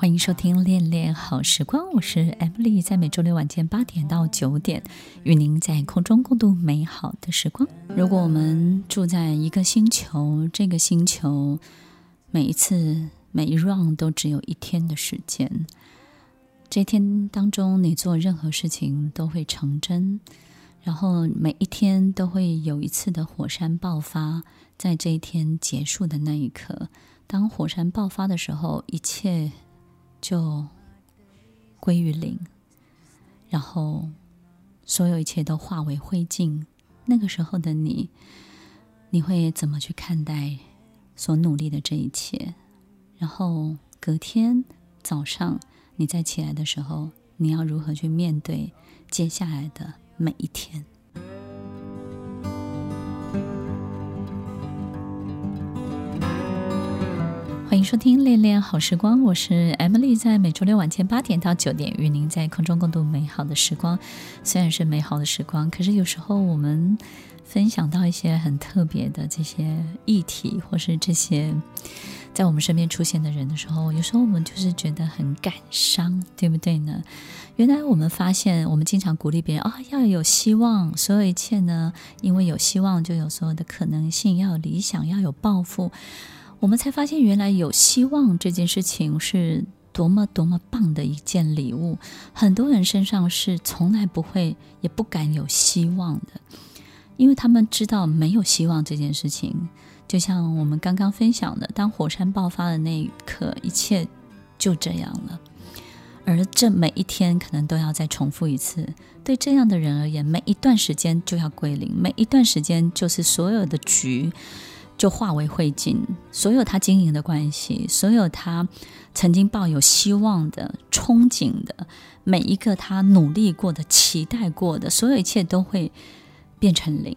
欢迎收听《恋恋好时光》，我是 Emily，在每周六晚间八点到九点，与您在空中共度美好的时光。如果我们住在一个星球，这个星球每一次每一 round 都只有一天的时间，这一天当中你做任何事情都会成真，然后每一天都会有一次的火山爆发，在这一天结束的那一刻，当火山爆发的时候，一切。就归于零，然后所有一切都化为灰烬。那个时候的你，你会怎么去看待所努力的这一切？然后隔天早上你再起来的时候，你要如何去面对接下来的每一天？欢迎收听《恋恋好时光》，我是 Emily，在每周六晚间八点到九点，与您在空中共度美好的时光。虽然是美好的时光，可是有时候我们分享到一些很特别的这些议题，或是这些在我们身边出现的人的时候，有时候我们就是觉得很感伤，对不对呢？原来我们发现，我们经常鼓励别人啊、要有希望，所有一切呢，因为有希望，就有所有的可能性，要有理想，要有抱负。我们才发现，原来有希望这件事情是多么多么棒的一件礼物。很多人身上是从来不会也不敢有希望的，因为他们知道没有希望这件事情。就像我们刚刚分享的，当火山爆发的那一刻，一切就这样了。而这每一天可能都要再重复一次。对这样的人而言，每一段时间就要归零，每一段时间就是所有的局。就化为灰烬，所有他经营的关系，所有他曾经抱有希望的、憧憬的，每一个他努力过的、期待过的，所有一切都会变成零。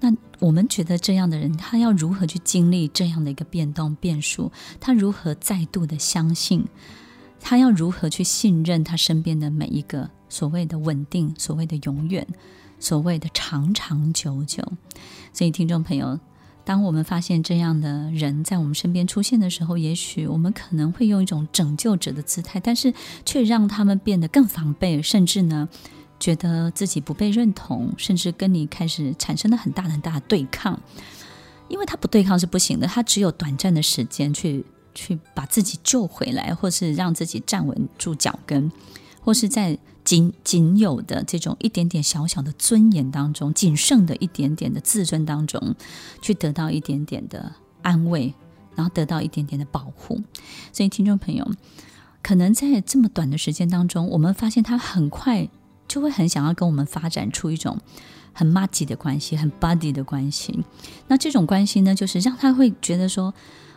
那我们觉得这样的人，他要如何去经历这样的一个变动、变数？他如何再度的相信？他要如何去信任他身边的每一个所谓的稳定、所谓的永远、所谓的长长久久？所以，听众朋友。当我们发现这样的人在我们身边出现的时候，也许我们可能会用一种拯救者的姿态，但是却让他们变得更防备，甚至呢，觉得自己不被认同，甚至跟你开始产生了很大很大的对抗。因为他不对抗是不行的，他只有短暂的时间去去把自己救回来，或是让自己站稳住脚跟，或是在。仅仅有的这种一点点小小的尊严当中，仅剩的一点点的自尊当中，去得到一点点的安慰，然后得到一点点的保护。所以，听众朋友，可能在这么短的时间当中，我们发现他很快就会很想要跟我们发展出一种很麻吉的关系，很 buddy 的关系。那这种关系呢，就是让他会觉得说，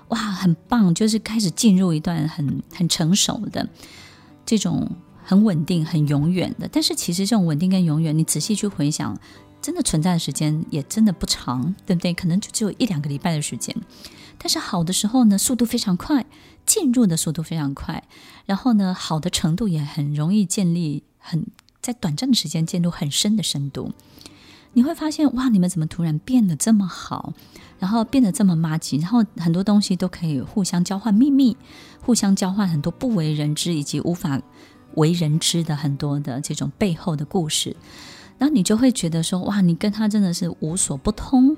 哇，很棒，就是开始进入一段很很成熟的这种。很稳定、很永远的，但是其实这种稳定跟永远，你仔细去回想，真的存在的时间也真的不长，对不对？可能就只有一两个礼拜的时间。但是好的时候呢，速度非常快，进入的速度非常快，然后呢，好的程度也很容易建立，很在短暂的时间进入很深的深度。你会发现，哇，你们怎么突然变得这么好，然后变得这么麻吉，然后很多东西都可以互相交换秘密，互相交换很多不为人知以及无法。为人知的很多的这种背后的故事，然后你就会觉得说，哇，你跟他真的是无所不通，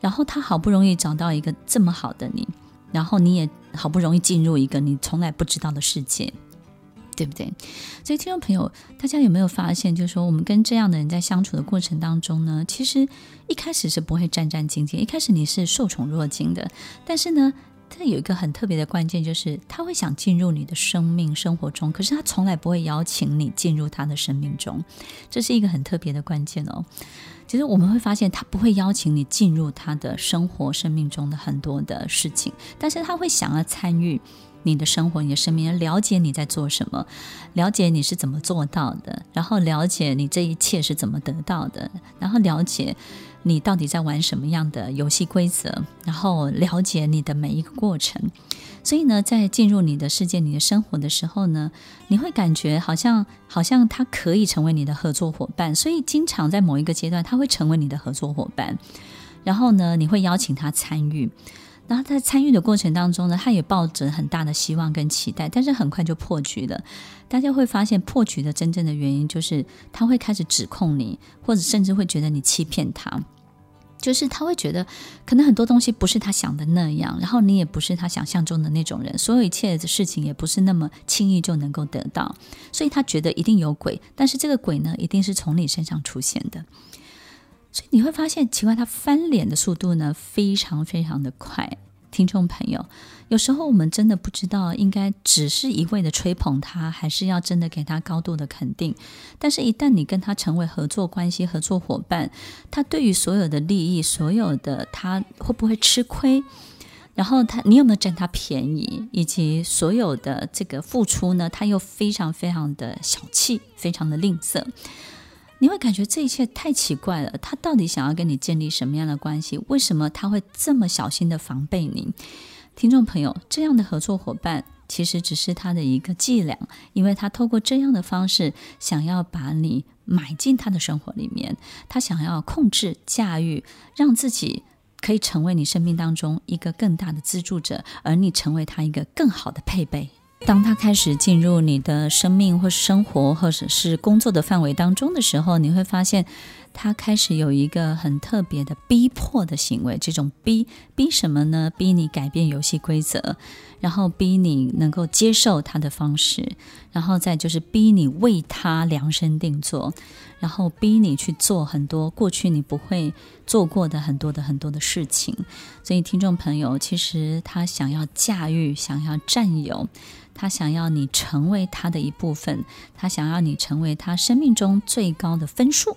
然后他好不容易找到一个这么好的你，然后你也好不容易进入一个你从来不知道的世界，对不对？所以听众朋友，大家有没有发现，就是说我们跟这样的人在相处的过程当中呢，其实一开始是不会战战兢兢，一开始你是受宠若惊的，但是呢，他有一个很特别的关键，就是他会想进入你的生命生活中，可是他从来不会邀请你进入他的生命中，这是一个很特别的关键哦。其实我们会发现，他不会邀请你进入他的生活生命中的很多的事情，但是他会想要参与你的生活、你的生命，了解你在做什么，了解你是怎么做到的，然后了解你这一切是怎么得到的，然后了解。你到底在玩什么样的游戏规则？然后了解你的每一个过程。所以呢，在进入你的世界、你的生活的时候呢，你会感觉好像好像他可以成为你的合作伙伴。所以经常在某一个阶段，他会成为你的合作伙伴。然后呢，你会邀请他参与。然后在参与的过程当中呢，他也抱着很大的希望跟期待，但是很快就破局了。大家会发现破局的真正的原因就是他会开始指控你，或者甚至会觉得你欺骗他。就是他会觉得，可能很多东西不是他想的那样，然后你也不是他想象中的那种人，所有一切的事情也不是那么轻易就能够得到，所以他觉得一定有鬼，但是这个鬼呢，一定是从你身上出现的。所以你会发现，奇怪，他翻脸的速度呢，非常非常的快。听众朋友，有时候我们真的不知道应该只是一味的吹捧他，还是要真的给他高度的肯定。但是，一旦你跟他成为合作关系、合作伙伴，他对于所有的利益、所有的他会不会吃亏，然后他你有没有占他便宜，以及所有的这个付出呢？他又非常非常的小气，非常的吝啬。你会感觉这一切太奇怪了，他到底想要跟你建立什么样的关系？为什么他会这么小心的防备你？听众朋友，这样的合作伙伴其实只是他的一个伎俩，因为他透过这样的方式想要把你买进他的生活里面，他想要控制、驾驭，让自己可以成为你生命当中一个更大的资助者，而你成为他一个更好的配备。当他开始进入你的生命或是生活或者是工作的范围当中的时候，你会发现他开始有一个很特别的逼迫的行为。这种逼逼什么呢？逼你改变游戏规则，然后逼你能够接受他的方式，然后再就是逼你为他量身定做，然后逼你去做很多过去你不会做过的很多的很多的事情。所以，听众朋友，其实他想要驾驭，想要占有。他想要你成为他的一部分，他想要你成为他生命中最高的分数。